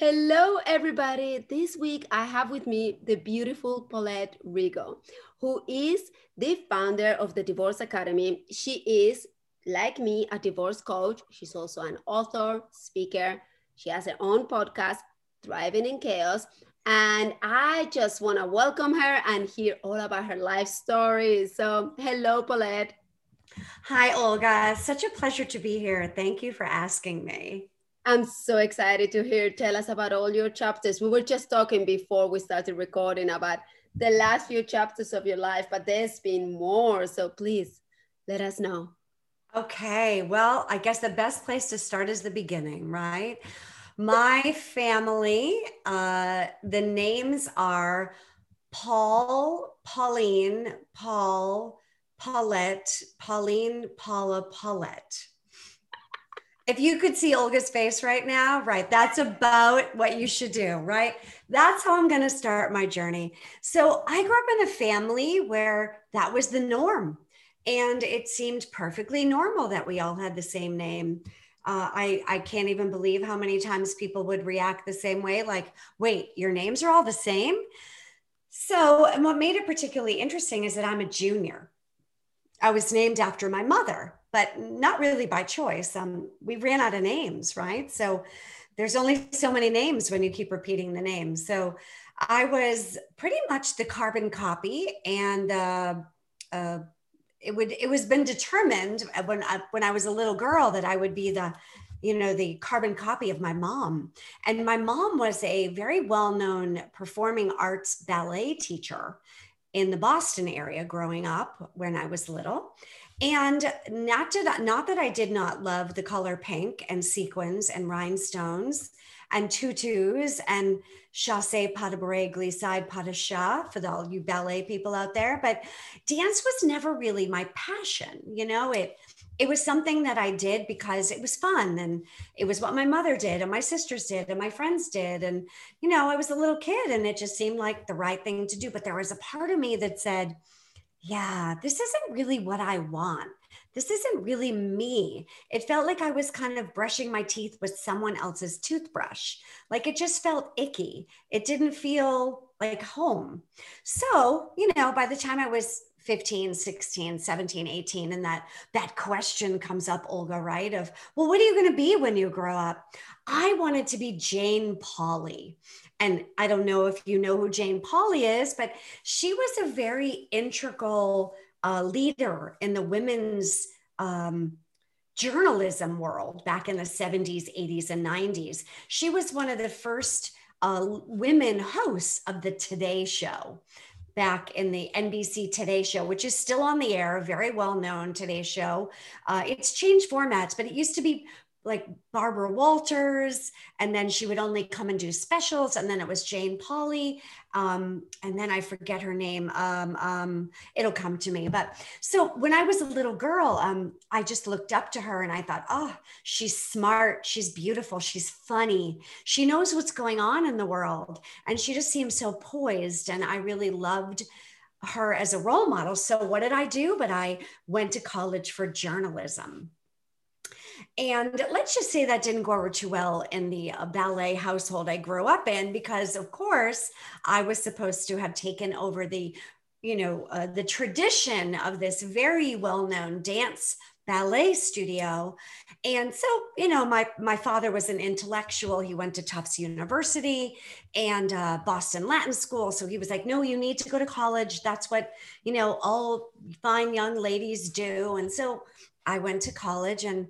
Hello, everybody. This week I have with me the beautiful Paulette Rigo, who is the founder of the Divorce Academy. She is, like me, a divorce coach. She's also an author, speaker. She has her own podcast, Thriving in Chaos. And I just want to welcome her and hear all about her life story. So, hello, Paulette. Hi, Olga. Such a pleasure to be here. Thank you for asking me. I'm so excited to hear. Tell us about all your chapters. We were just talking before we started recording about the last few chapters of your life, but there's been more. So please let us know. Okay. Well, I guess the best place to start is the beginning, right? My family, uh, the names are Paul, Pauline, Paul, Paulette, Pauline, Paula, Paulette if you could see Olga's face right now, right, that's about what you should do, right? That's how I'm going to start my journey. So I grew up in a family where that was the norm. And it seemed perfectly normal that we all had the same name. Uh, I, I can't even believe how many times people would react the same way like, wait, your names are all the same? So, and what made it particularly interesting is that I'm a junior. I was named after my mother but not really by choice. Um, we ran out of names, right? So there's only so many names when you keep repeating the name. So I was pretty much the carbon copy, and uh, uh, it would it was been determined when I, when I was a little girl that I would be the you know the carbon copy of my mom and my mom was a very well-known performing arts ballet teacher in the boston area growing up when i was little and not did not that I did not love the color pink and sequins and rhinestones and tutus and chasse pas de bourrée glissade pas de chat for all you ballet people out there. But dance was never really my passion. You know, it it was something that I did because it was fun and it was what my mother did and my sisters did and my friends did. And, you know, I was a little kid and it just seemed like the right thing to do. But there was a part of me that said, yeah, this isn't really what I want. This isn't really me. It felt like I was kind of brushing my teeth with someone else's toothbrush. Like it just felt icky. It didn't feel like home. So, you know, by the time I was 15 16 17 18 and that that question comes up olga right of well what are you going to be when you grow up i wanted to be jane pauley and I don't know if you know who Jane Pauley is, but she was a very integral uh, leader in the women's um, journalism world back in the 70s, 80s, and 90s. She was one of the first uh, women hosts of the Today Show back in the NBC Today Show, which is still on the air, very well known Today Show. Uh, it's changed formats, but it used to be like Barbara Walters, and then she would only come and do specials, and then it was Jane Pauley, um, and then I forget her name. Um, um, it'll come to me. But so when I was a little girl, um, I just looked up to her and I thought, oh, she's smart, she's beautiful, she's funny, she knows what's going on in the world, and she just seems so poised, and I really loved her as a role model. So what did I do? But I went to college for journalism. And let's just say that didn't go over too well in the uh, ballet household I grew up in, because of course I was supposed to have taken over the, you know, uh, the tradition of this very well-known dance ballet studio. And so you know my my father was an intellectual. He went to tufts university and uh, boston latin school. So he was like no you need to go to college. That's what you know all fine young ladies do. And so i went to college and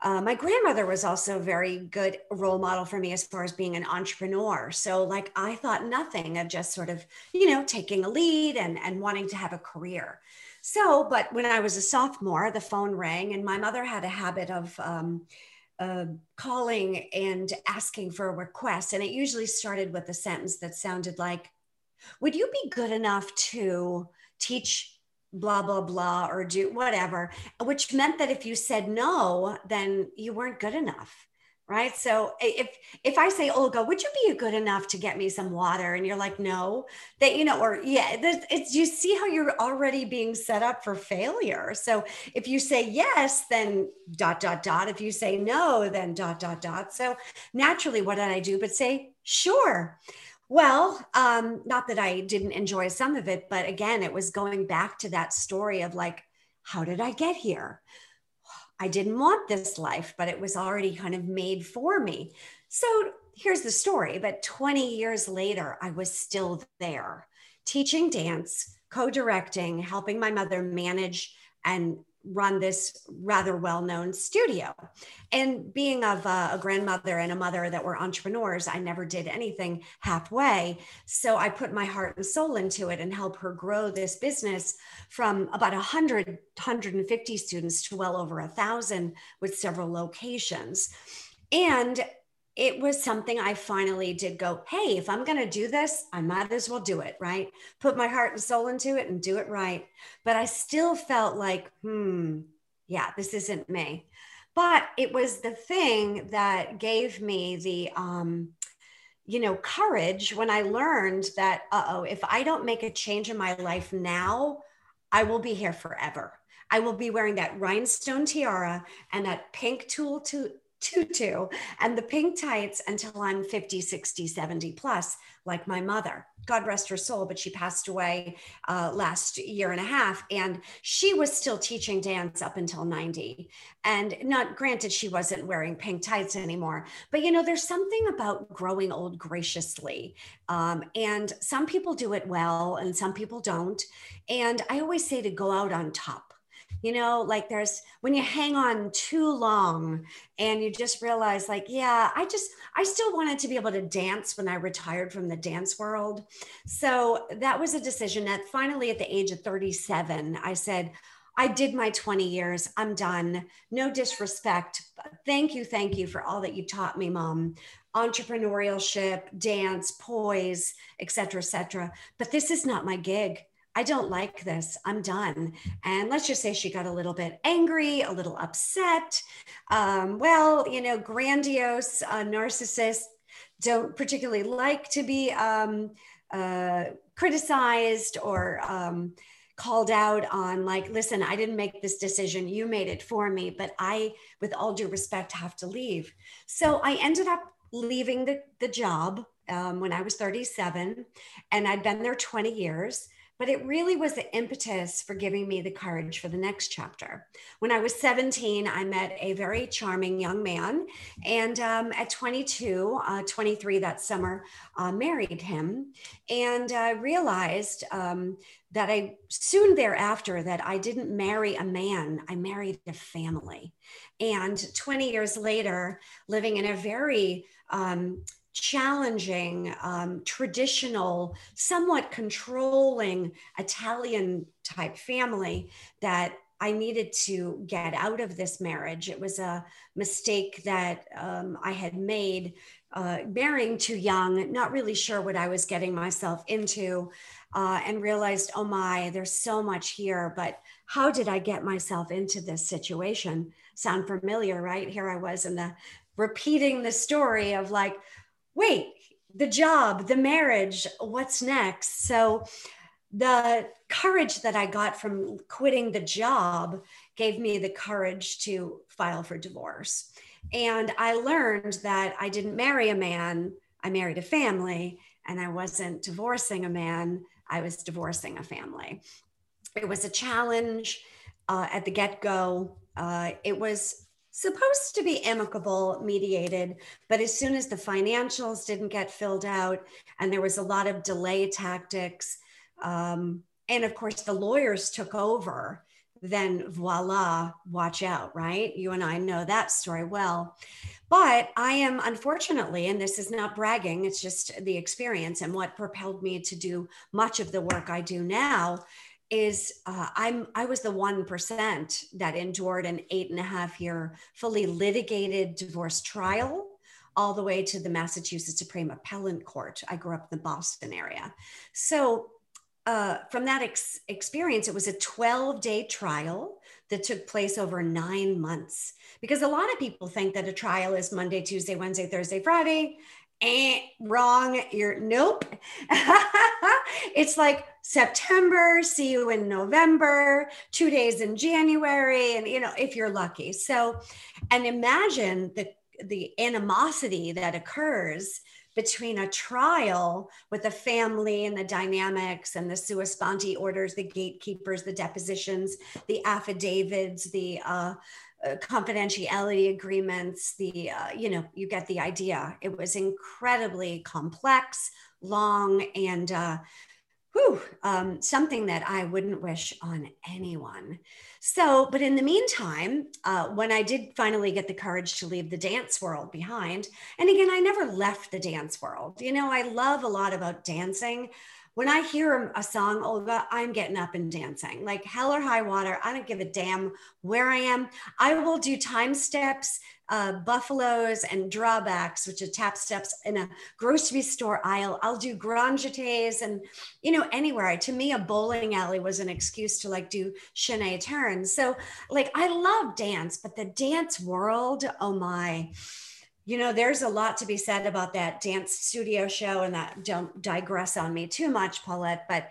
uh, my grandmother was also a very good role model for me as far as being an entrepreneur. So, like, I thought nothing of just sort of, you know, taking a lead and, and wanting to have a career. So, but when I was a sophomore, the phone rang, and my mother had a habit of um, uh, calling and asking for a request. And it usually started with a sentence that sounded like, Would you be good enough to teach blah, blah, blah, or do whatever? Which meant that if you said no, then you weren't good enough right? So if if i say oh, olga would you be good enough to get me some water? and you're like no that you know or yeah it's you see how you're already being set up for failure. So if you say yes then dot dot dot. If you say no then dot dot dot. So naturally what did i do but say sure well, um, not that I didn't enjoy some of it, but again, it was going back to that story of like, how did I get here? I didn't want this life, but it was already kind of made for me. So here's the story. But 20 years later, I was still there teaching dance, co directing, helping my mother manage and run this rather well known studio. And being of a, a, grandmother and a mother that were entrepreneurs, I never did anything halfway. So I put my heart and soul into it and help her grow this business from about 100, 150 students to well over a thousand with several locations. And it was something I finally did go, hey, if I'm going to do this, I might as well do it, right? Put my heart and soul into it and do it right. But I still felt like, hmm, yeah, this isn't me. But it was the thing that gave me the, um, you know, courage when I learned that, uh oh, if I don't make a change in my life now, I will be here forever. I will be wearing that rhinestone tiara and that pink tulle to tutu and the pink tights until I'm 50, 60, 70 plus, like my mother. God rest her soul, but she passed away uh, last year and a half. And she was still teaching dance up until 90. And not granted, she wasn't wearing pink tights anymore. But you know, there's something about growing old graciously. Um, and some people do it well, and some people don't. And I always say to go out on top you know like there's when you hang on too long and you just realize like yeah i just i still wanted to be able to dance when i retired from the dance world so that was a decision that finally at the age of 37 i said I did my 20 years. I'm done. No disrespect. Thank you. Thank you for all that you taught me, mom. Entrepreneurship, dance, poise, etc., etc. But this is not my gig. I don't like this. I'm done. And let's just say she got a little bit angry, a little upset. Um, well, you know, grandiose uh, narcissists don't particularly like to be um, uh, criticized or um, called out on like listen i didn't make this decision you made it for me but i with all due respect have to leave so i ended up leaving the, the job um, when i was 37 and i'd been there 20 years but it really was the impetus for giving me the courage for the next chapter. When I was 17, I met a very charming young man, and um, at 22, uh, 23 that summer, uh, married him, and I realized um, that I soon thereafter that I didn't marry a man, I married a family. And 20 years later, living in a very um, challenging, um, traditional, somewhat controlling Italian type family that I needed to get out of this marriage. It was a mistake that um, I had made uh, marrying too young, not really sure what I was getting myself into, uh, and realized, oh my, there's so much here, but how did I get myself into this situation? Sound familiar, right? Here I was in the repeating the story of like, wait, the job, the marriage, what's next? So the courage that I got from quitting the job gave me the courage to file for divorce. And I learned that I didn't marry a man, I married a family, and I wasn't divorcing a man, I was divorcing a family. It was a challenge uh, at the get go. Uh, it was supposed to be amicable, mediated, but as soon as the financials didn't get filled out and there was a lot of delay tactics, um, and of course the lawyers took over, then voila, watch out, right? You and I know that story well. But I am unfortunately, and this is not bragging, it's just the experience and what propelled me to do much of the work I do now is uh, I'm I was the one percent that endured an eight and a half year fully litigated divorce trial all the way to the Massachusetts Supreme Appellate Court. I grew up in the Boston area, so uh, from that ex- experience, it was a 12 day trial that took place over nine months. Because a lot of people think that a trial is Monday, Tuesday, Wednesday, Thursday, Friday. Eh, wrong. You're nope. it's like September, see you in November, two days in January, and you know, if you're lucky. So, and imagine the the animosity that occurs between a trial with the family and the dynamics and the sua sponte orders, the gatekeepers, the depositions, the affidavits, the uh, uh, confidentiality agreements, the, uh, you know, you get the idea. It was incredibly complex, long, and uh, whew, um, something that I wouldn't wish on anyone. So, but in the meantime, uh, when I did finally get the courage to leave the dance world behind, and again, I never left the dance world. You know, I love a lot about dancing. When I hear a song, Olga, I'm getting up and dancing. Like hell or high water, I don't give a damn where I am. I will do time steps, uh, buffaloes and drawbacks, which are tap steps in a grocery store aisle. I'll do grand jetés and, you know, anywhere. To me, a bowling alley was an excuse to like do chaîné turns. So, like, I love dance, but the dance world, oh my, you know, there's a lot to be said about that dance studio show, and that don't digress on me too much, Paulette, but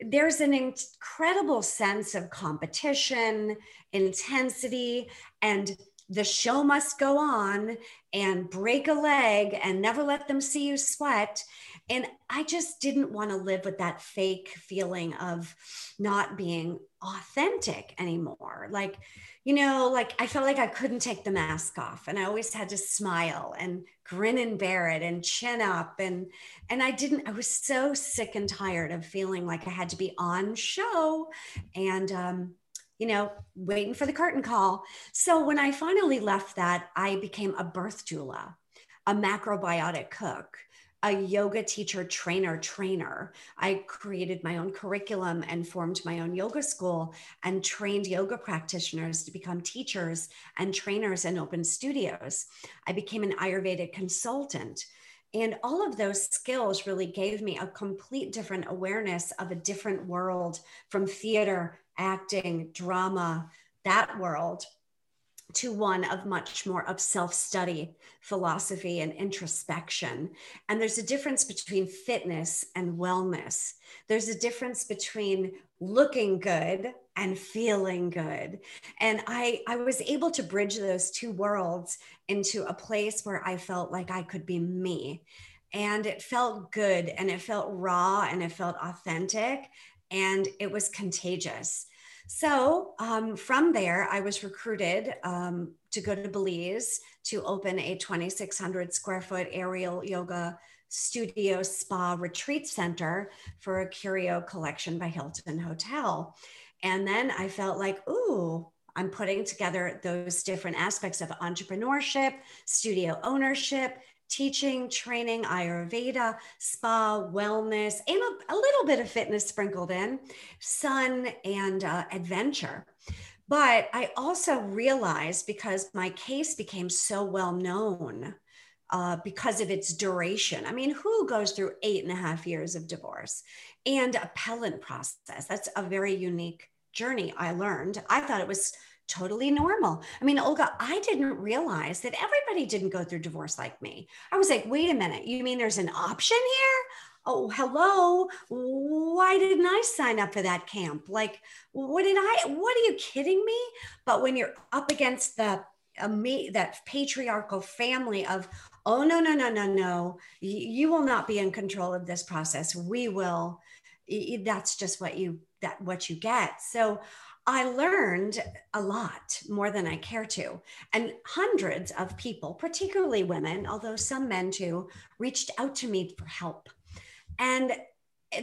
there's an incredible sense of competition, intensity, and the show must go on and break a leg and never let them see you sweat. And I just didn't want to live with that fake feeling of not being authentic anymore. Like, you know, like I felt like I couldn't take the mask off and I always had to smile and grin and bear it and chin up and and I didn't I was so sick and tired of feeling like I had to be on show and um you know, waiting for the curtain call. So when I finally left that, I became a birth doula, a macrobiotic cook, a yoga teacher, trainer, trainer. I created my own curriculum and formed my own yoga school and trained yoga practitioners to become teachers and trainers and open studios. I became an Ayurvedic consultant. And all of those skills really gave me a complete different awareness of a different world from theater acting, drama, that world to one of much more of self-study philosophy and introspection. And there's a difference between fitness and wellness. There's a difference between looking good and feeling good. And i i was able to bridge those two worlds into a place where i felt like i could be me. And it felt good and it felt raw and it felt authentic and it was contagious so um, from there, I was recruited um, to go to Belize to open a 2,600 square foot aerial yoga studio spa retreat center for a curio collection by Hilton Hotel. And then I felt like, ooh, I'm putting together those different aspects of entrepreneurship, studio ownership, teaching, training, Ayurveda, spa, wellness, and a, a little bit of fitness sprinkled in, sun, and uh, adventure. But I also realized because my case became so well known uh, because of its duration. I mean, who goes through eight and a half years of divorce and appellant process? That's a very unique journey I learned. I thought it was totally normal. I mean, Olga, I didn't realize that everybody didn't go through divorce like me. I was like, wait a minute, you mean there's an option here? Oh, hello. Why didn't I sign up for that camp? Like, what did I, what are you kidding me? But when you're up against the, uh, that patriarchal family of, oh, no, no, no, no, no, you will not be in control of this process. We will. That's just what you, that, what you get. So I learned a lot more than I care to. And hundreds of people, particularly women, although some men too, reached out to me for help. And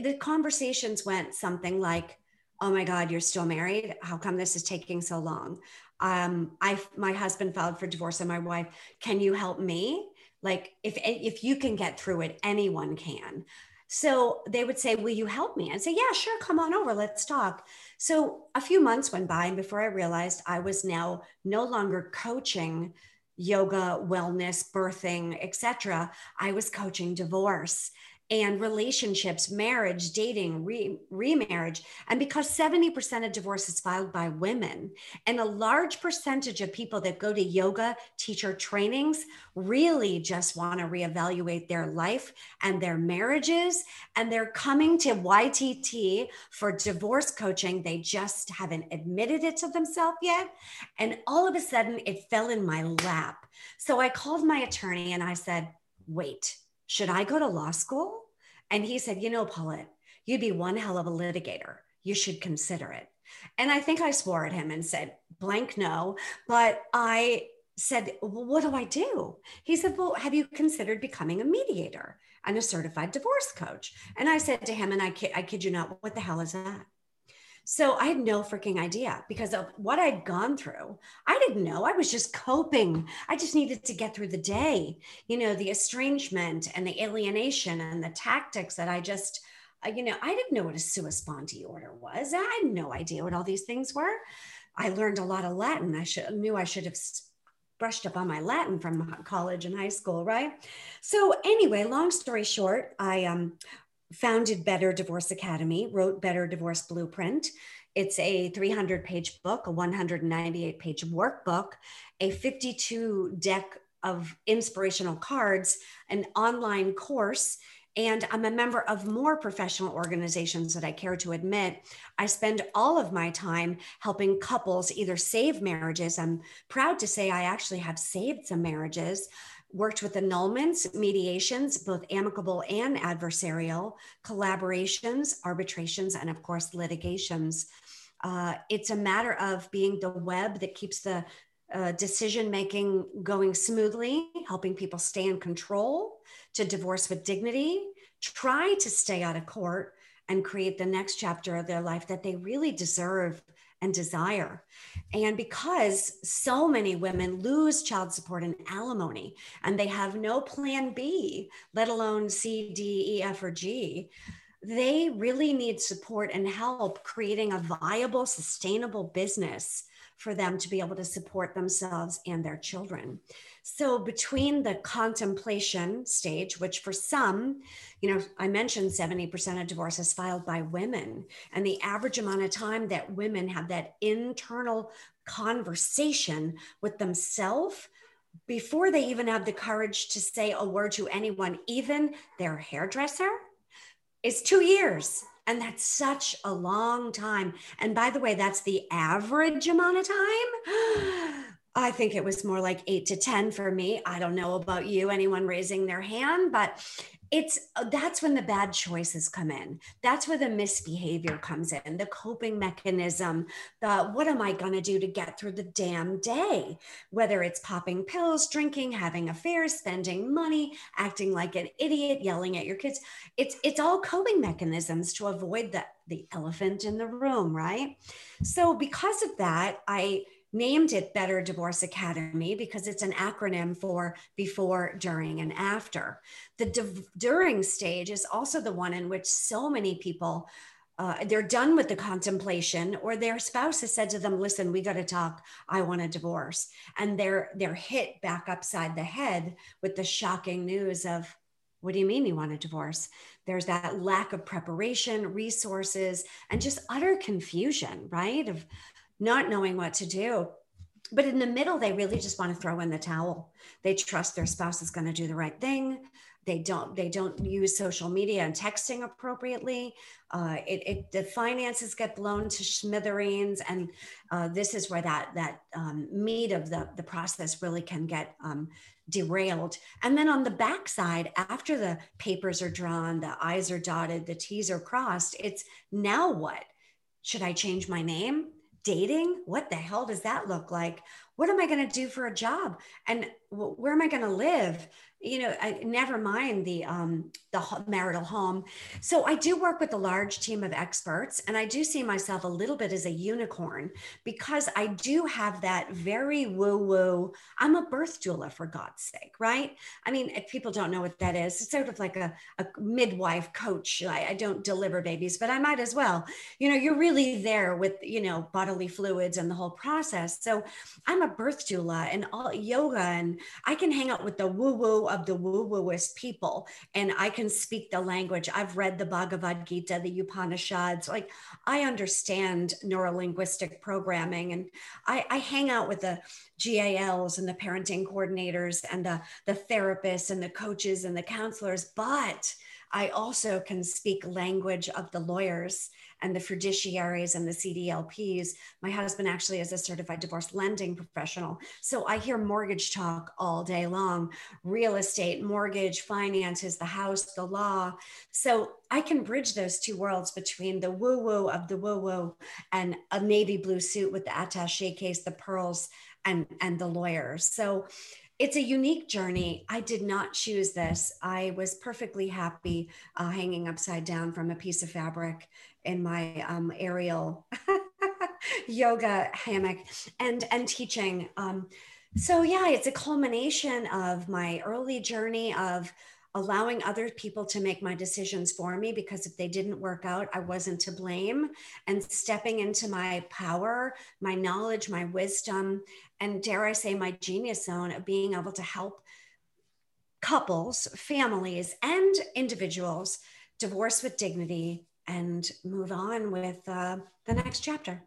the conversations went something like, Oh my God, you're still married? How come this is taking so long? Um, I my husband filed for divorce and my wife, can you help me? Like if if you can get through it, anyone can So they would say, Will you help me? I'd say, Yeah, sure, come on over, let's talk. So a few months went by, and before I realized I was now no longer coaching yoga, wellness, birthing, etc., I was coaching divorce and relationships, marriage, dating, re- remarriage. And because 70% of divorce is filed by women, and a large percentage of people that go to yoga teacher trainings really just want to reevaluate their life and their marriages, and they're coming to YTT for divorce coaching. They just haven't admitted it to themselves yet. And all of a sudden, it fell in my lap. So I called my attorney and I said, wait should I go to law school? And he said, You know, Paulette, you'd be one hell of a litigator. You should consider it. And I think I swore at him and said, blank no. But I said, well, What do I do? He said, Well, have you considered becoming a mediator and a certified divorce coach? And I said to him, and I kid, I kid you not, what the hell is that? So I had no freaking idea because of what I'd gone through. I didn't know. I was just coping. I just needed to get through the day. You know, the estrangement and the alienation and the tactics that I just, uh, you know, I didn't know what a sua order was. I had no idea what all these things were. I learned a lot of Latin. I should knew I should have brushed up on my Latin from college and high school, right? So anyway, long story short, I um, founded Better Divorce Academy, wrote Better Divorce Blueprint. It's a 300 page book, a 198 page workbook, a 52 deck of inspirational cards, an online course. And I'm a member of more professional organizations that I care to admit. I spend all of my time helping couples either save marriages. I'm proud to say I actually have saved some marriages worked with annulments, mediations, both amicable and adversarial, collaborations, arbitrations, and of course, litigations. Uh, it's a matter of being the web that keeps the uh, decision making going smoothly, helping people stay in control, to divorce with dignity, try to stay out of court, and create the next chapter of their life that they really deserve and desire. And because so many women lose child support and alimony, and they have no plan B, let alone C, D, E, F, or G, they really need support and help creating a viable, sustainable business for them to be able to support themselves and their children. So, between the contemplation stage, which for some, you know, I mentioned 70% of divorces filed by women, and the average amount of time that women have that internal conversation with themselves before they even have the courage to say a word to anyone, even their hairdresser, is two years. And that's such a long time. And by the way, that's the average amount of time. I think it was more like eight to 10 for me. I don't know about you, anyone raising their hand, but it's uh, that's when the bad choices come in. That's where the misbehavior comes in the coping mechanism the what am i going to do to get through the damn day? Whether it's popping pills drinking having affairs spending money acting like an idiot yelling at your kids. It's it's all coping mechanisms to avoid the the elephant in the room right? So because of that i named it Better Divorce Academy because it's an acronym for before, during, and after. The div- during stage is also the one in which so many people. Uh, they're done with the contemplation or their spouse has said to them listen we got to talk i want a divorce and they're they're hit back upside the head with the shocking news of what do you mean you want a divorce there's that lack of preparation resources and just utter confusion right of not knowing what to do. But in the middle, they really just want to throw in the towel. They trust their spouse is going to do the right thing. They don't. They don't use social media and texting appropriately. Uh, it, it, the finances get blown to smithereens, and uh, this is where that that um, meat of the the process really can get um, derailed. And then on the backside, after the papers are drawn, the I's are dotted, the T's are crossed. It's now what? Should I change my name? Dating? What the hell does that look like? What am i going to do for a job? And where am I going to live? You know, I never mind the um, the marital home. So I do work with a large team of experts, and I do see myself a little bit as a unicorn because I do have that very woo woo. I'm a birth doula for God's sake, right? I mean, if people don't know what that is, it's sort of like a, a midwife coach. I, I don't deliver babies, but I might as well. You know, you're really there with you know bodily fluids and the whole process. So I'm a birth doula and all yoga, and I can hang out with the woo woo of the woo wooist people and I can speak the language. I've read the Bhagavad Gita, the Upanishads. Like I understand neurolinguistic programming and I, I hang out with the GALs and the parenting coordinators and the, the therapists and the coaches and the counselors, but I also can speak language of the lawyers and the fiduciaries and the CDLPs. My husband actually is a certified divorce lending professional. So I hear mortgage talk all day long real estate, mortgage, finances, the house, the law. So I can bridge those two worlds between the woo woo of the woo woo and a navy blue suit with the attache case, the pearls, and, and the lawyers. So it's a unique journey. I did not choose this. I was perfectly happy uh, hanging upside down from a piece of fabric in my um, aerial yoga hammock and and teaching. Um, so yeah, it's a culmination of my early journey of allowing other people to make my decisions for me because if they didn't work out, I wasn't to blame, and stepping into my power, my knowledge, my wisdom, and dare I say, my genius zone of being able to help couples, families, and individuals divorce with dignity and move on with uh, the next chapter.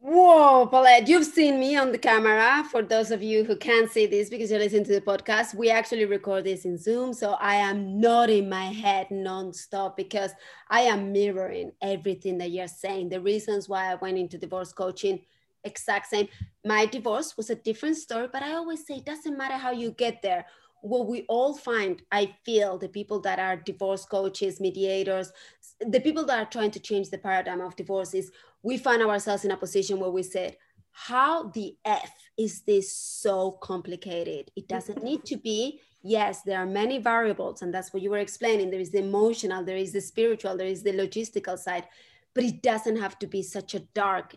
Whoa, Paulette, you've seen me on the camera. For those of you who can't see this because you're listening to the podcast, we actually record this in Zoom. So I am nodding my head nonstop because I am mirroring everything that you're saying. The reasons why I went into divorce coaching, exact same. My divorce was a different story, but I always say it doesn't matter how you get there what we all find, I feel, the people that are divorce coaches, mediators, the people that are trying to change the paradigm of divorce is we find ourselves in a position where we said, how the F is this so complicated? It doesn't need to be. Yes, there are many variables, and that's what you were explaining. There is the emotional, there is the spiritual, there is the logistical side, but it doesn't have to be such a dark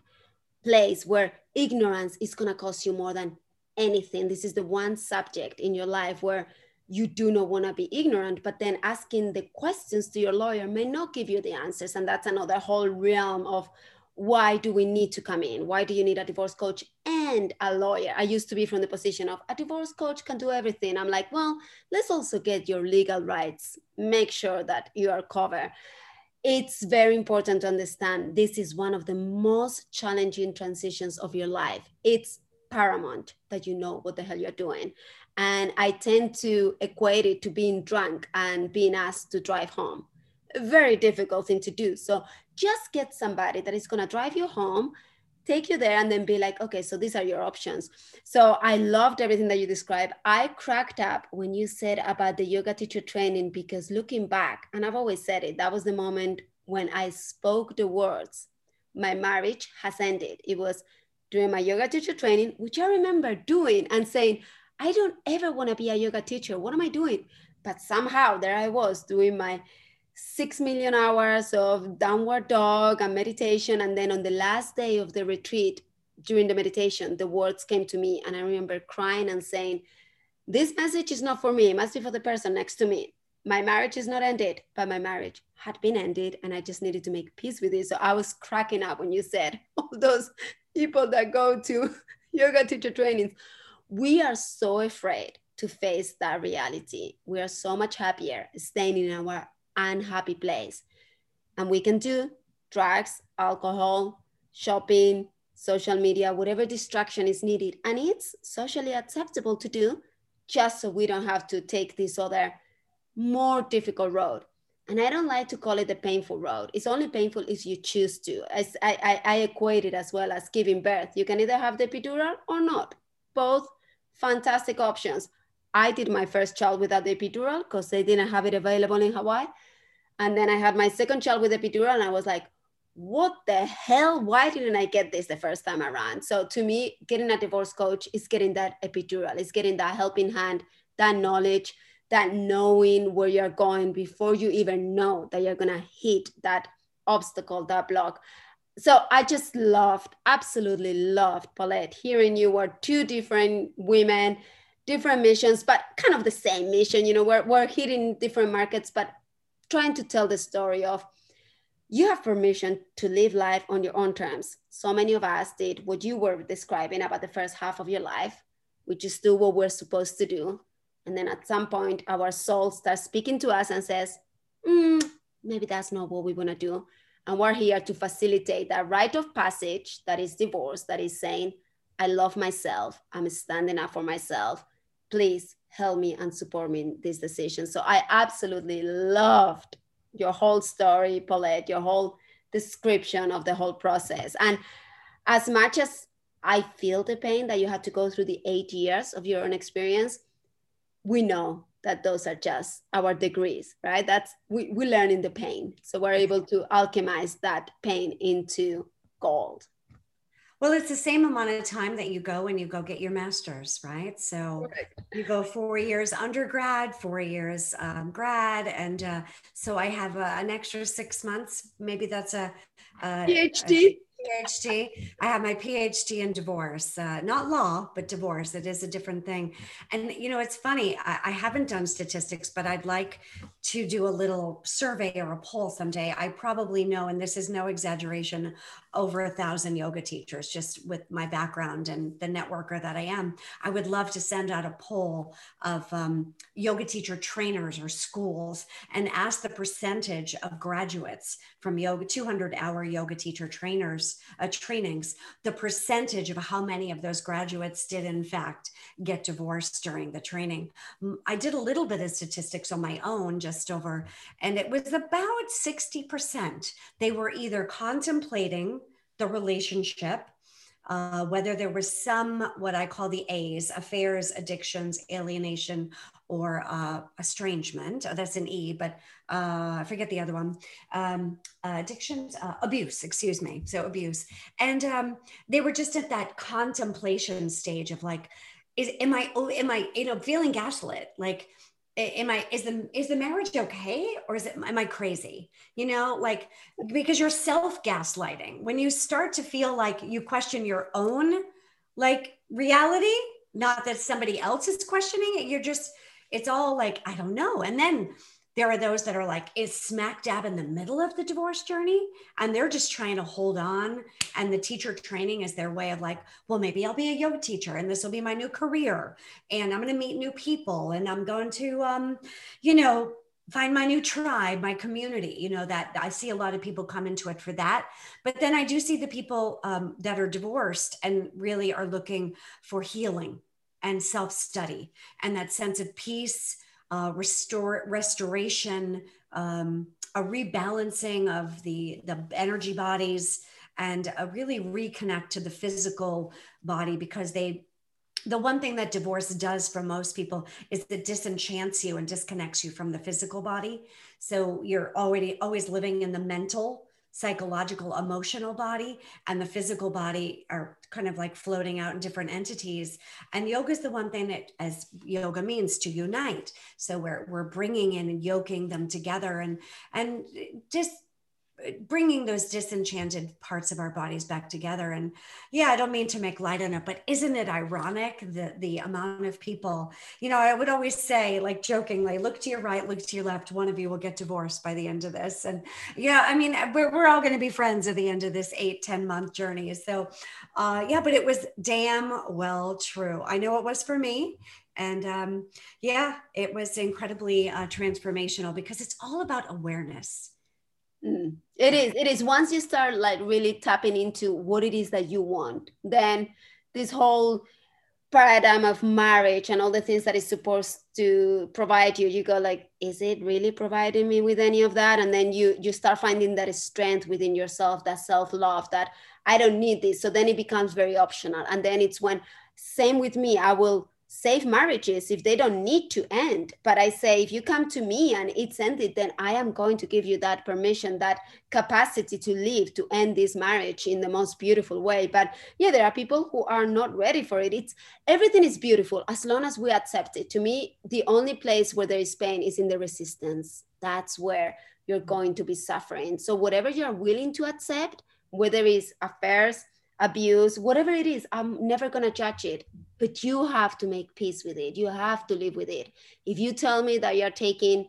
place where ignorance is going to cost you more than anything. This is the one subject in your life where you do not want to be ignorant, but then asking the questions to your lawyer may not give you the answers. And that's another whole realm of why do we need to come in? Why do you need a divorce coach and a lawyer? I used to be from the position of a divorce coach can do everything. I'm like, well, let's also get your legal rights, make sure that you are covered. It's very important to understand this is one of the most challenging transitions of your life. It's paramount that you know what the hell you're doing. And I tend to equate it to being drunk and being asked to drive home. A very difficult thing to do. So just get somebody that is going to drive you home, take you there, and then be like, okay, so these are your options. So I loved everything that you described. I cracked up when you said about the yoga teacher training because looking back, and I've always said it, that was the moment when I spoke the words, my marriage has ended. It was during my yoga teacher training, which I remember doing and saying, I don't ever want to be a yoga teacher. What am I doing? But somehow there I was doing my six million hours of downward dog and meditation. And then on the last day of the retreat, during the meditation, the words came to me. And I remember crying and saying, This message is not for me. It must be for the person next to me. My marriage is not ended, but my marriage had been ended. And I just needed to make peace with it. So I was cracking up when you said all those people that go to yoga teacher trainings, we are so afraid to face that reality. We are so much happier staying in our unhappy place. And we can do drugs, alcohol, shopping, social media, whatever distraction is needed. And it's socially acceptable to do just so we don't have to take this other more difficult road and I don't like to call it the painful road. It's only painful if you choose to. I, I, I equate it as well as giving birth. You can either have the epidural or not. Both fantastic options. I did my first child without the epidural because they didn't have it available in Hawaii. And then I had my second child with epidural, and I was like, what the hell? Why didn't I get this the first time around? So to me, getting a divorce coach is getting that epidural, it's getting that helping hand, that knowledge, that knowing where you're going before you even know that you're gonna hit that obstacle, that block. So I just loved, absolutely loved Paulette, hearing you were two different women, different missions, but kind of the same mission. You know, we're, we're hitting different markets, but trying to tell the story of you have permission to live life on your own terms. So many of us did what you were describing about the first half of your life. We just do what we're supposed to do. And then at some point, our soul starts speaking to us and says, mm, maybe that's not what we want to do. And we're here to facilitate that rite of passage that is divorce, that is saying, I love myself. I'm standing up for myself. Please help me and support me in this decision. So I absolutely loved your whole story, Paulette, your whole description of the whole process. And as much as I feel the pain that you had to go through the eight years of your own experience, we know that those are just our degrees, right? That's we, we learn in the pain. So we're able to alchemize that pain into gold. Well, it's the same amount of time that you go and you go get your master's, right? So you go four years undergrad, four years um, grad, and uh, so I have uh, an extra six months. Maybe that's a, a PhD. A, PhD. I have my PhD in divorce, uh, not law, but divorce. It is a different thing. And, you know, it's funny. I, I, haven't done statistics, but I'd like to do a little survey or a poll someday. I probably know, and this is no exaggeration, over a thousand yoga teachers just with my background and the networker that I am. I would love to send out a poll of um, yoga teacher trainers or schools and ask the percentage of graduates from yoga 200 hour yoga teacher trainers uh, trainings the percentage of how many of those graduates did in fact get divorced during the training i did a little bit of statistics on my own just over and it was about 60% they were either contemplating the relationship uh, whether there was some what I call the A's, affairs, addictions, alienation, or uh, estrangement. Oh, that's an E, but uh, I forget the other one. Um, addictions, uh, abuse, excuse me. So abuse. And um, they were just at that contemplation stage of like, is, am I, oh, am I, you know, feeling gaslit? Like, am i is the is the marriage okay or is it am i crazy? You know like because you're self gaslighting when you start to feel like you question your own like reality not that somebody else is questioning it you're just it's all like i don't know. And then there are those that are like is smack dab in the middle of the divorce journey and they're just trying to hold on. And the teacher training is their way of like well maybe i'll be a yoga teacher and this will be my new career and i'm going to meet new people and i'm going to um you know find my new tribe my community you know that i see a lot of people come into it for that. But then i do see the people um, that are divorced and really are looking for healing and self-study and that sense of peace uh, restore restoration, um, a rebalancing of the the energy bodies, and a really reconnect to the physical body because they. The one thing that divorce does for most people is it disenchants you and disconnects you from the physical body. So you're already always living in the mental psychological, emotional body and the physical body are kind of like floating out in different entities. And yoga is the one thing that, as yoga means, to unite. So we're we're bringing in and yoking them together and and just bringing those disenchanted parts of our bodies back together. And yeah i don't mean to make light on it but isn't it ironic that the amount of people you know i would always say like jokingly look to your right look to your left one of you will get divorced by the end of this. And yeah i mean we're, we're all going to be friends at the end of this eight ten month journey. So uh yeah but it was damn well true. I know it was for me. And um, yeah, it was incredibly uh, transformational because it's all about awareness Mm. It is. It is. Once you start like really tapping into what it is that you want, then this whole paradigm of marriage and all the things that is supposed to provide you, you go like, is it really providing me with any of that? And then you you start finding that strength within yourself, that self love, that I don't need this. So then it becomes very optional. And then it's when same with me, I will save marriages if they don't need to end. But I say, if you come to me and it's ended, then I am going to give you that permission, that capacity to live, to end this marriage in the most beautiful way. But yeah, there are people who are not ready for it. It's everything is beautiful as long as we accept it. To me, the only place where there is pain is in the resistance. That's where you're going to be suffering. So whatever you're willing to accept, whether it's affairs, abuse, whatever it is, I'm never going to judge it. But you have to make peace with it. You have to live with it. If you tell me that you're taking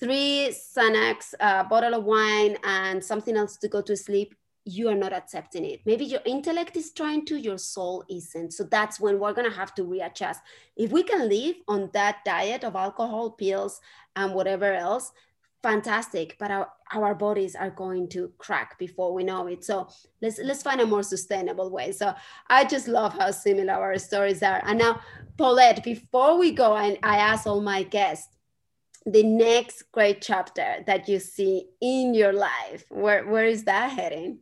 three Xanax, a bottle of wine, and something else to go to sleep, you are not accepting it. Maybe your intellect is trying to, your soul isn't. So that's when we're going to have to readjust. If we can live on that diet of alcohol, pills, and whatever else, fantastic but our, our bodies are going to crack before we know it. So let's let's find a more sustainable way. So i just love how similar our stories are. And now paulette before we go and i ask all my guests the next great chapter that you see in your life where where is that heading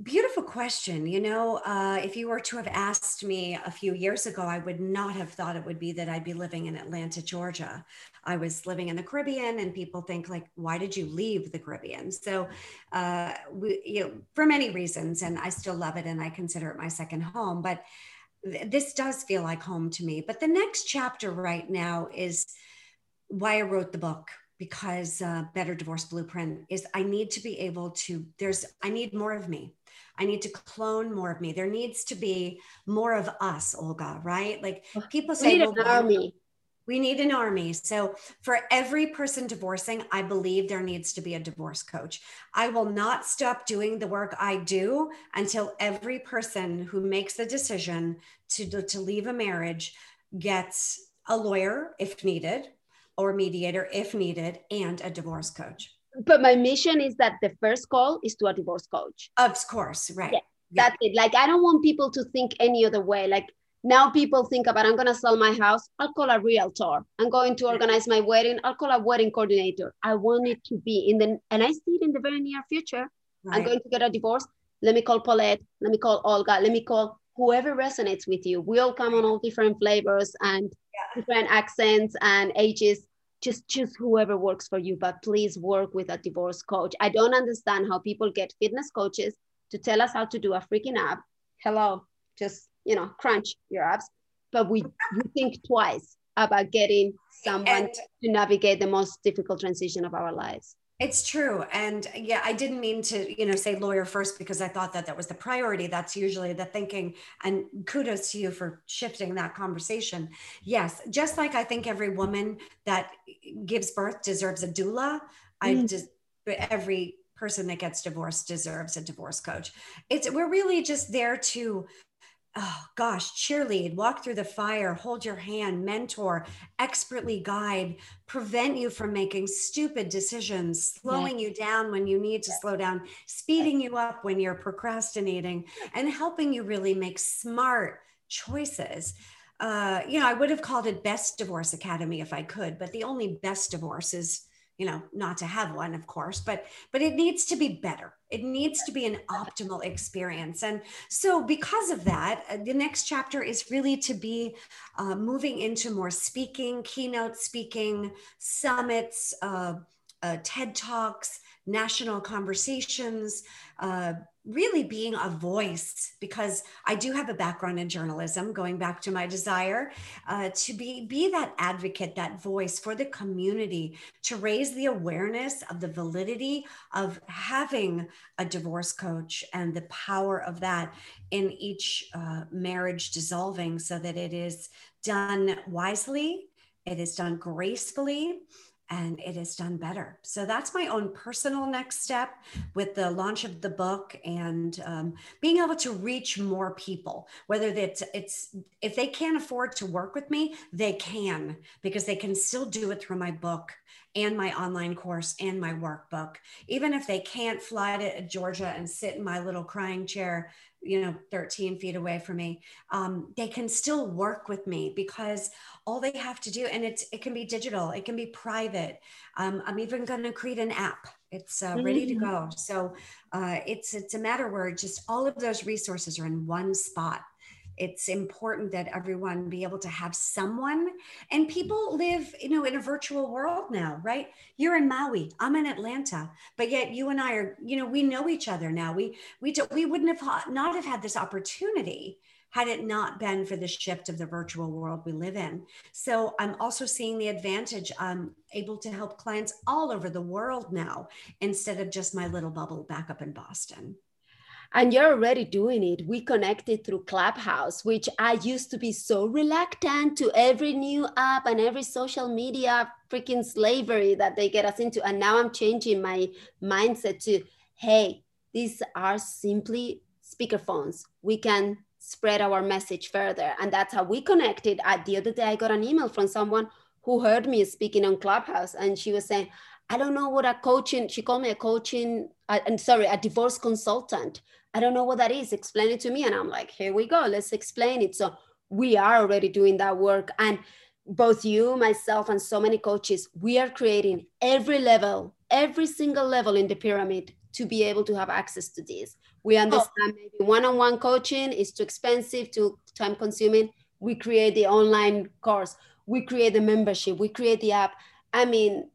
Beautiful question. You know, uh, if you were to have asked me a few years ago, I would not have thought it would be that I'd be living in Atlanta, Georgia. I was living in the Caribbean, and people think like, "Why did you leave the Caribbean?" So, uh, we, you know, for many reasons, and I still love it, and I consider it my second home. But th- this does feel like home to me. But the next chapter right now is why I wrote the book because uh, better divorce blueprint is i need to be able to there's i need more of me I need to clone more of me. There needs to be more of us, Olga, right? Like people say, we need well, an army. We need an army. So, for every person divorcing, I believe there needs to be a divorce coach. I will not stop doing the work I do until every person who makes the decision to, to leave a marriage gets a lawyer if needed, or mediator if needed, and a divorce coach but my mission is that the first call is to a divorce coach. Of course, right. Yeah, yeah. That's it. Like I don't want people to think any other way. Like now people think about I'm gonna sell my house, I'll call a realtor. I'm going to organize my wedding, I'll call a wedding coordinator. I want it to be in the and I see it in the very near future. Right. I'm going to get a divorce. Let me call Paulette, let me call Olga, let me call whoever resonates with you. We all come on all different flavors and yeah. different accents and ages just choose whoever works for you, but please work with a divorce coach. I don't understand how people get fitness coaches to tell us how to do a freaking app. Hello, just you know, crunch your abs, but we, we think twice about getting someone and, to navigate the most difficult transition of our lives. It's true. And yeah, I didn't mean to, you know, say lawyer first because I thought that that was the priority. That's usually the thinking. And kudos to you for shifting that conversation. Yes, just like I think every woman that gives birth deserves a doula, mm. I just every person that gets divorced deserves a divorce coach. It's we're really just there to oh gosh, cheerlead, walk through the fire, hold your hand, mentor, expertly guide, prevent you from making stupid decisions, slowing yeah. you down when you need to slow down, speeding you up when you're procrastinating, and helping you really make smart choices. Uh, you know, I would have called it Best Divorce Academy if I could, but the only best divorce is you know not to have one of course but but it needs to be better. It needs to be an optimal experience. And so because of that uh, the next chapter is really to be uh, moving into more speaking keynote speaking summits uh, uh, ted talks national conversations uh, really being a voice because I do have a background in journalism, going back to my desire uh, to be be that advocate, that voice for the community, to raise the awareness of the validity of having a divorce coach and the power of that in each uh, marriage dissolving, so that it is done wisely, it is done gracefully and it is done better. So that's my own personal next step with the launch of the book and um, being able to reach more people. Whether it's it's if they can't afford to work with me, they can because they can still do it through my book and my online course and my workbook. Even if they can't fly to Georgia and sit in my little crying chair you know 13 feet away from me um, they can still work with me because all they have to do and it's it can be digital it can be private um, i'm even going to create an app it's uh, ready to mm. go so uh, it's it's a matter where just all of those resources are in one spot it's important that everyone be able to have someone and people live you know in a virtual world now right you're in maui i'm in atlanta but yet you and i are you know we know each other now we we do, we wouldn't have not have had this opportunity had it not been for the shift of the virtual world we live in. So I'm also seeing the advantage. I'm able to help clients all over the world now instead of just my little bubble back up in Boston and you're already doing it. We connected through Clubhouse, which I used to be so reluctant to every new app and every social media freaking slavery that they get us into. And now I'm changing my mindset to, hey, these are simply speakerphones. We can spread our message further. And that's how we connected. At the other day, I got an email from someone who heard me speaking on Clubhouse, and she was saying, I don't know what a coaching, she called me a coaching, uh, I'm sorry, a divorce consultant. I don't know what that is. Explain it to me. And I'm like, here we go. Let's explain it. So we are already doing that work. And both you, myself, and so many coaches, we are creating every level, every single level in the pyramid to be able to have access to this. We oh. understand oh. maybe one-on-one coaching is too expensive, too time consuming. We create the online course, we create the membership, we create the app. I mean,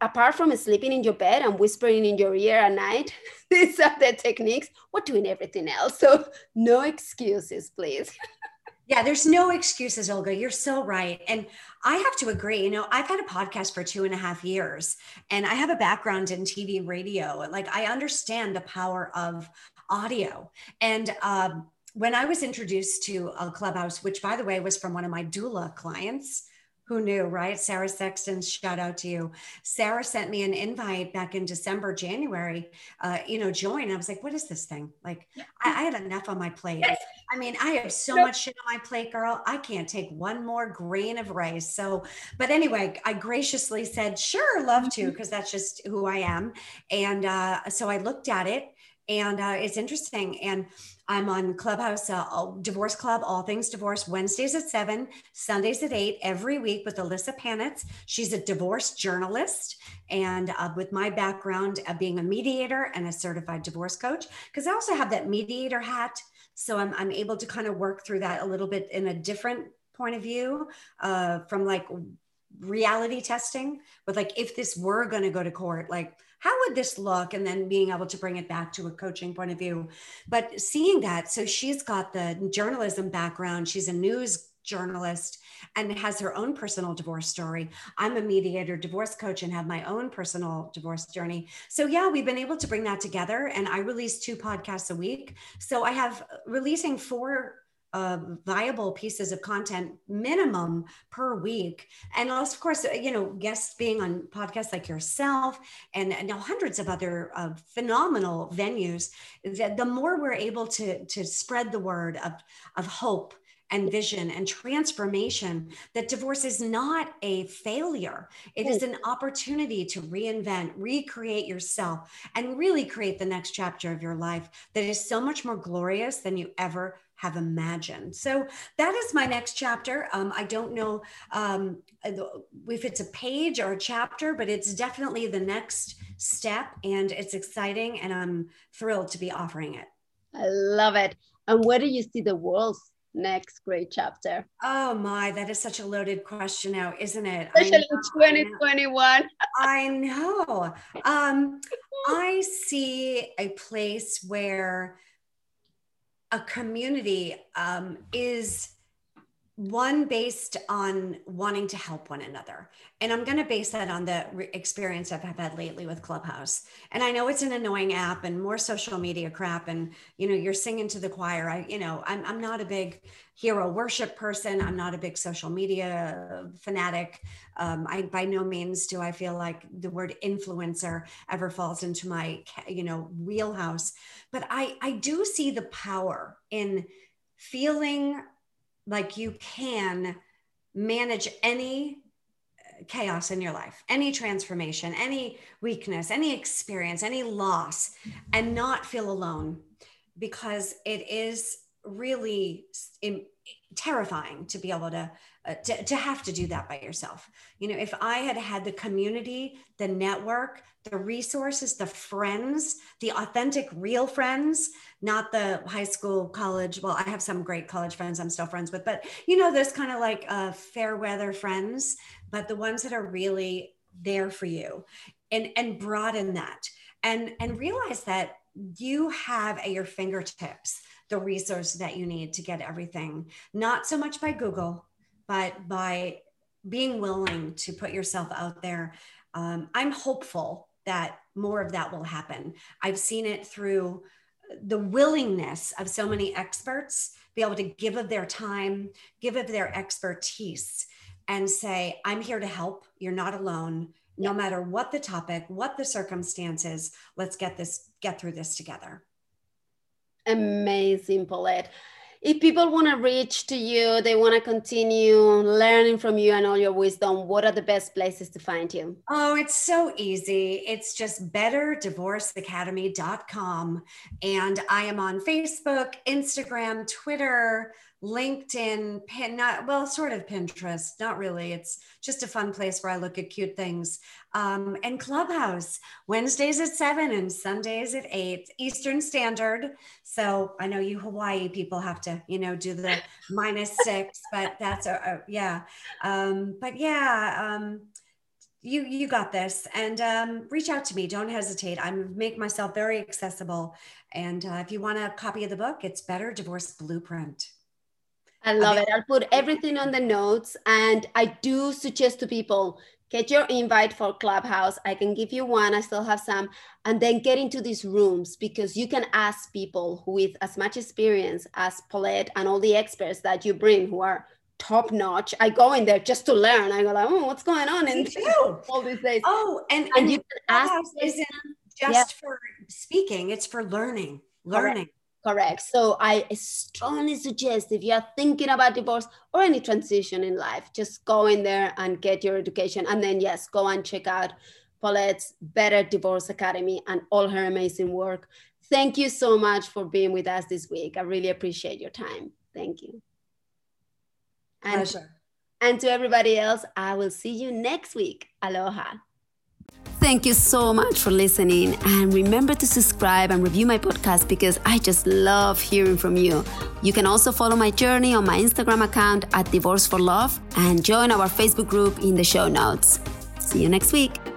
apart from sleeping in your bed and whispering in your ear at night, these are the techniques. We're doing everything else. So no excuses, please. yeah, there's no excuses, Olga. You're so right. And I have to agree. You know, I've had a podcast for two and a half years and I have a background in TV radio. Like I understand the power of audio. And um, when I was introduced to a clubhouse, which by the way was from one of my doula clients, who knew, right? Sarah Sexton, shout out to you. Sarah sent me an invite back in December, January, uh, you know, join. I was like, what is this thing? Like, I, I had enough on my plate. I mean, I have so much shit on my plate, girl. I can't take one more grain of rice. So, but anyway, I graciously said, sure, love to, because mm-hmm. that's just who I am. And uh, so I looked at it and uh, it's interesting. And I'm on Clubhouse uh, Divorce Club, All Things Divorce, Wednesdays at seven, Sundays at eight, every week with Alyssa Panitz. She's a divorce journalist. And uh, with my background of being a mediator and a certified divorce coach, because I also have that mediator hat. So I'm, I'm able to kind of work through that a little bit in a different point of view uh, from like reality testing but like, if this were going to go to court, like, how would this look and then being able to bring it back to a coaching point of view but seeing that so she's got the journalism background she's a news journalist and has her own personal divorce story. I'm a mediator divorce coach and have my own personal divorce journey. So, yeah, we've been able to bring that together. And I release two podcasts a week. So, I have releasing four uh, viable pieces of content minimum per week and also, of course you know guests being on podcasts like yourself and, and now hundreds of other uh, phenomenal venues that the more we're able to to spread the word of of hope and vision and transformation that divorce is not a failure. It is an opportunity to reinvent, recreate yourself, and really create the next chapter of your life that is so much more glorious than you ever have imagined. So that is my next chapter. Um, I don't know um, if it's a page or a chapter, but it's definitely the next step and it's exciting and I'm thrilled to be offering it. I love it. And where do you see the world's next great chapter? Oh my, that is such a loaded question now, isn't it? Especially in 2021. I know. Um, I see a place where a community um, is one based on wanting to help one another. And I'm going to base that on the re- experience I've had lately with Clubhouse. And I know it's an annoying app and more social media crap. And, you know, you're singing to the choir. I, you know, I'm, I'm not a big hero worship person. I'm not a big social media fanatic. Um, I, by no means do I feel like the word influencer ever falls into my, you know, wheelhouse. But I, I do see the power in feeling like you can manage any uh, chaos in your life, any transformation, any weakness, any experience, any loss, and not feel alone because it is really terrifying to be able to, uh, to to have to do that by yourself. You know if i had had the community the network the resources the friends the authentic real friends not the high school college well i have some great college friends i'm still friends with but you know those kind of like uh, fair weather friends but the ones that are really there for you and and broaden that and and realize that you have at your fingertips the resource that you need to get everything not so much by google but by being willing to put yourself out there um, i'm hopeful that more of that will happen i've seen it through the willingness of so many experts be able to give of their time give of their expertise and say i'm here to help you're not alone no matter what the topic, what the circumstances, let's get this, get through this together. Amazing, Paulette. If people want to reach to you, they want to continue learning from you and all your wisdom, what are the best places to find you? Oh, it's so easy. It's just betterdivorceacademy.com. And I am on Facebook, Instagram, Twitter, LinkedIn, pin, not well, sort of Pinterest, not really. It's just a fun place where I look at cute things. Um, and Clubhouse, Wednesdays at seven and Sundays at eight Eastern Standard. So I know you Hawaii people have to, you know, do the minus six, but that's a, a yeah. Um, but yeah, um, you you got this and um, reach out to me don't hesitate i make myself very accessible and uh, if you want a copy of the book it's better divorce blueprint I love it. I'll put everything on the notes. And I do suggest to people get your invite for Clubhouse. I can give you one, I still have some. And then get into these rooms because you can ask people with as much experience as Paulette and all the experts that you bring who are top notch. I go in there just to learn. I go like, oh, what's going on in all these days? Oh, and, and, and you can ask isn't just yeah. for speaking, it's for learning, learning. Correct. Correct. So I strongly suggest if you're thinking about divorce or any transition in life, just go in there and get your education. And then, yes, go and check out Paulette's Better Divorce Academy and all her amazing work. Thank you so much for being with us this week. I really appreciate your time. Thank you. And, Pleasure. And to everybody else, I will see you next week. Aloha. Thank you so much for listening. And remember to subscribe and review my podcast because I just love hearing from you. You can also follow my journey on my Instagram account at Divorce for Love and join our Facebook group in the show notes. See you next week.